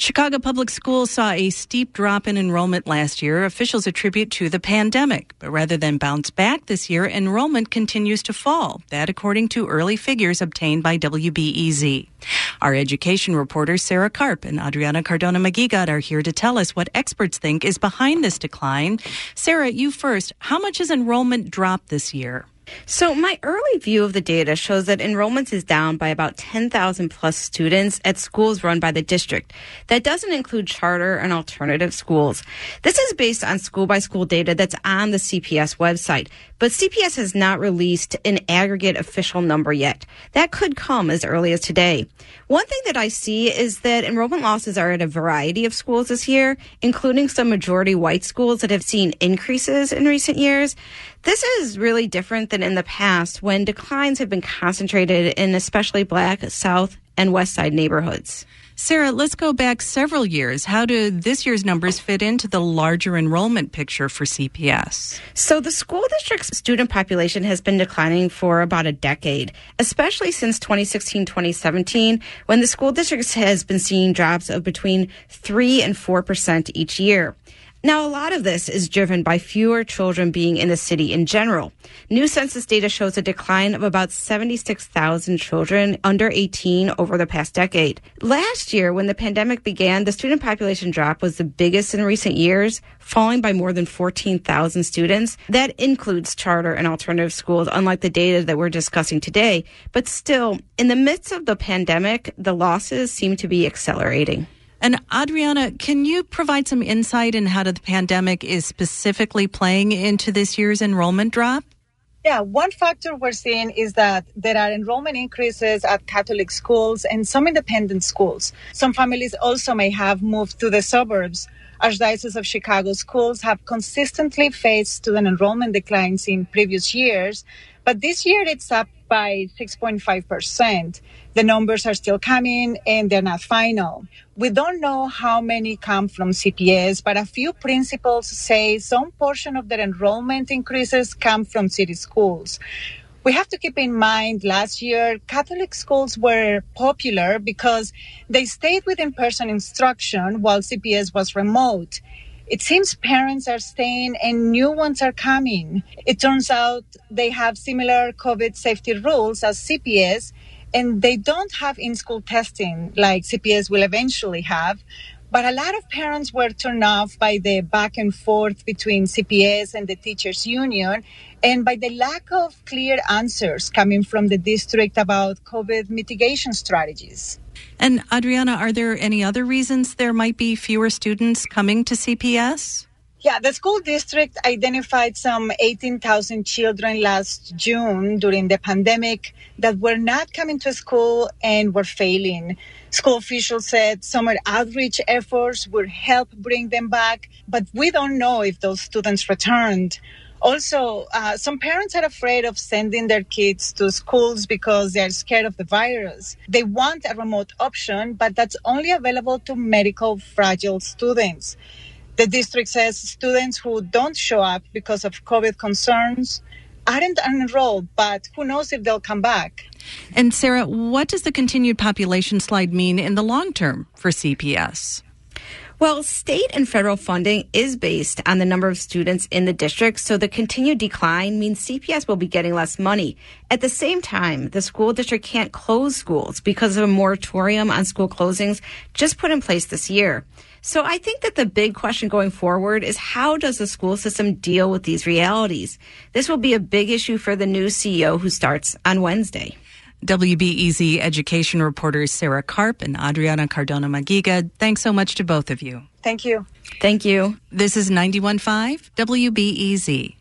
Chicago Public Schools saw a steep drop in enrollment last year, officials attribute to the pandemic. But rather than bounce back this year, enrollment continues to fall. That according to early figures obtained by WBEZ. Our education reporters Sarah Karp and Adriana Cardona Maguigad are here to tell us what experts think is behind this decline. Sarah, you first. How much has enrollment dropped this year? So, my early view of the data shows that enrollments is down by about 10,000 plus students at schools run by the district. That doesn't include charter and alternative schools. This is based on school by school data that's on the CPS website, but CPS has not released an aggregate official number yet. That could come as early as today. One thing that I see is that enrollment losses are at a variety of schools this year, including some majority white schools that have seen increases in recent years. This is really different than in the past when declines have been concentrated in especially black, south, and west side neighborhoods. Sarah, let's go back several years. How do this year's numbers fit into the larger enrollment picture for CPS? So, the school district's student population has been declining for about a decade, especially since 2016 2017, when the school district has been seeing drops of between 3 and 4% each year. Now, a lot of this is driven by fewer children being in the city in general. New census data shows a decline of about 76,000 children under 18 over the past decade. Last year, when the pandemic began, the student population drop was the biggest in recent years, falling by more than 14,000 students. That includes charter and alternative schools, unlike the data that we're discussing today. But still, in the midst of the pandemic, the losses seem to be accelerating. And Adriana, can you provide some insight in how the pandemic is specifically playing into this year's enrollment drop? Yeah, one factor we're seeing is that there are enrollment increases at Catholic schools and some independent schools. Some families also may have moved to the suburbs. Archdiocese of Chicago schools have consistently faced student enrollment declines in previous years, but this year it's up by 6.5%. The numbers are still coming and they're not final. We don't know how many come from CPS, but a few principals say some portion of their enrollment increases come from city schools. We have to keep in mind last year, Catholic schools were popular because they stayed with in person instruction while CPS was remote. It seems parents are staying and new ones are coming. It turns out they have similar COVID safety rules as CPS, and they don't have in school testing like CPS will eventually have. But a lot of parents were turned off by the back and forth between CPS and the teachers union and by the lack of clear answers coming from the district about COVID mitigation strategies. And Adriana, are there any other reasons there might be fewer students coming to CPS? Yeah, the school district identified some 18,000 children last June during the pandemic that were not coming to school and were failing. School officials said summer outreach efforts would help bring them back, but we don't know if those students returned. Also, uh, some parents are afraid of sending their kids to schools because they're scared of the virus. They want a remote option, but that's only available to medical fragile students. The district says students who don't show up because of COVID concerns aren't enrolled, but who knows if they'll come back. And Sarah, what does the continued population slide mean in the long term for CPS? Well, state and federal funding is based on the number of students in the district, so the continued decline means CPS will be getting less money. At the same time, the school district can't close schools because of a moratorium on school closings just put in place this year. So I think that the big question going forward is how does the school system deal with these realities? This will be a big issue for the new CEO who starts on Wednesday. WBEZ education reporters Sarah Karp and Adriana Cardona Maguigad, Thanks so much to both of you. Thank you. Thank you. This is 91.5 WBEZ.